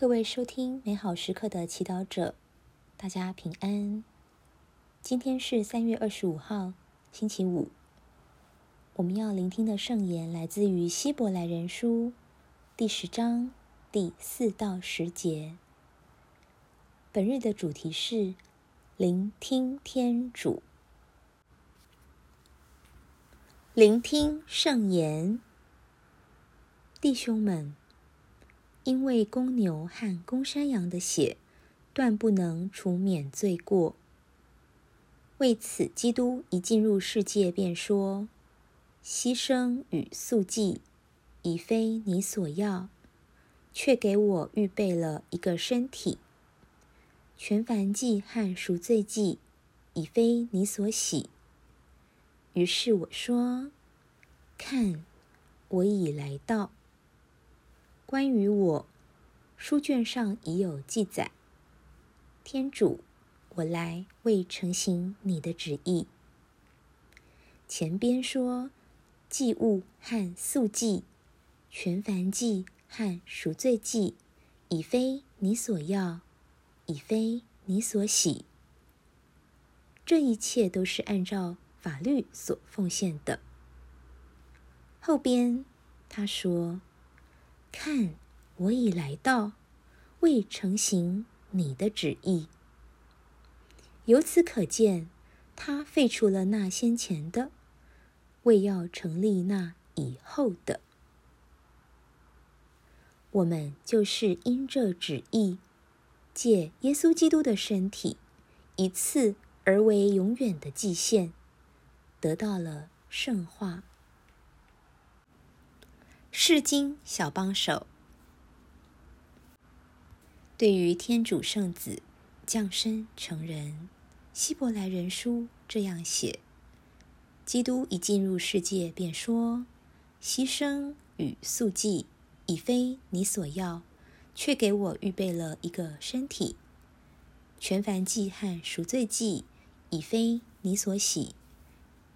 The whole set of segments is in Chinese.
各位收听美好时刻的祈祷者，大家平安。今天是三月二十五号，星期五。我们要聆听的圣言来自于希伯来人书第十章第四到十节。本日的主题是聆听天主，聆听圣言，弟兄们。因为公牛和公山羊的血断不能除免罪过。为此，基督一进入世界便说：“牺牲与素祭已非你所要，却给我预备了一个身体；全燔祭和赎罪祭已非你所喜。”于是我说：“看，我已来到。”关于我，书卷上已有记载。天主，我来为成行你的旨意。前边说，祭物和素祭、全燔祭和赎罪祭，已非你所要，已非你所喜。这一切都是按照法律所奉献的。后边他说。看，我已来到，为成行你的旨意。由此可见，他废除了那先前的，为要成立那以后的。我们就是因这旨意，借耶稣基督的身体，一次而为永远的祭献，得到了圣化。世经小帮手，对于天主圣子降生成人，希伯来人书这样写：基督一进入世界，便说：“牺牲与素祭已非你所要，却给我预备了一个身体；全燔祭和赎罪祭已非你所喜。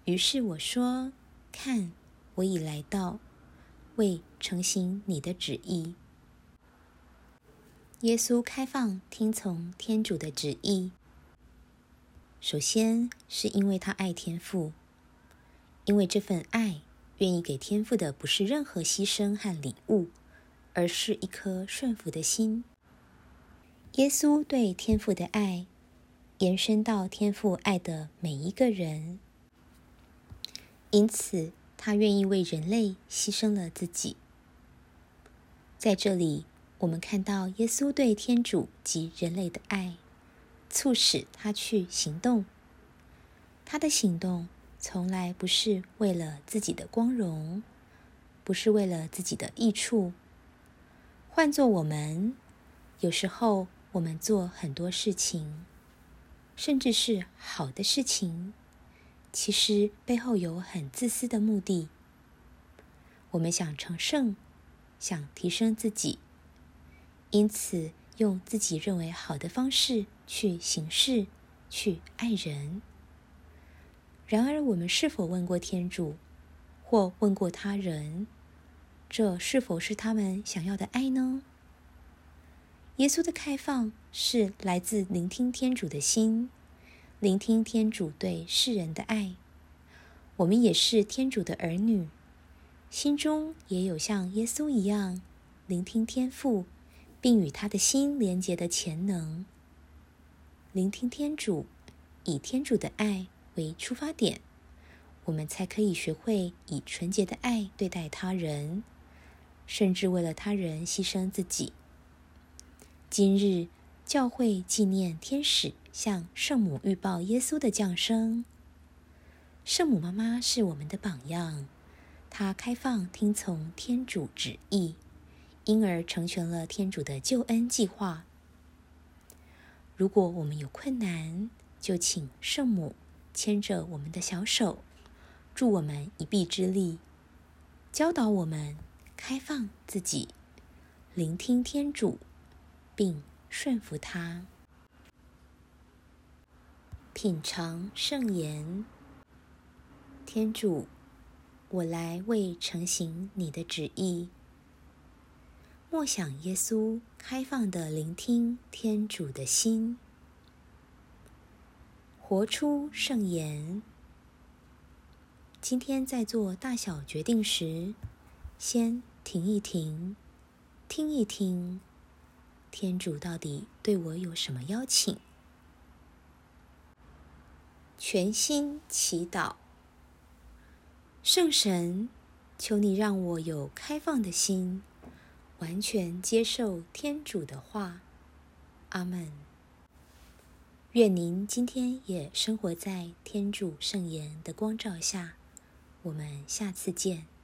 于是我说：看，我已来到。”为成行你的旨意，耶稣开放听从天主的旨意。首先是因为他爱天父，因为这份爱愿意给天父的不是任何牺牲和礼物，而是一颗顺服的心。耶稣对天父的爱延伸到天父爱的每一个人，因此。他愿意为人类牺牲了自己。在这里，我们看到耶稣对天主及人类的爱，促使他去行动。他的行动从来不是为了自己的光荣，不是为了自己的益处。换做我们，有时候我们做很多事情，甚至是好的事情。其实背后有很自私的目的。我们想成圣，想提升自己，因此用自己认为好的方式去行事、去爱人。然而，我们是否问过天主，或问过他人，这是否是他们想要的爱呢？耶稣的开放是来自聆听天主的心。聆听天主对世人的爱，我们也是天主的儿女，心中也有像耶稣一样聆听天父，并与他的心连结的潜能。聆听天主，以天主的爱为出发点，我们才可以学会以纯洁的爱对待他人，甚至为了他人牺牲自己。今日。教会纪念天使向圣母预报耶稣的降生。圣母妈妈是我们的榜样，她开放听从天主旨意，因而成全了天主的救恩计划。如果我们有困难，就请圣母牵着我们的小手，助我们一臂之力，教导我们开放自己，聆听天主，并。顺服他，品尝圣言。天主，我来为成行你的旨意。默想耶稣开放的聆听天主的心，活出圣言。今天在做大小决定时，先停一停，听一听，天主到底对我有什么邀请？全心祈祷，圣神，求你让我有开放的心，完全接受天主的话。阿门。愿您今天也生活在天主圣言的光照下。我们下次见。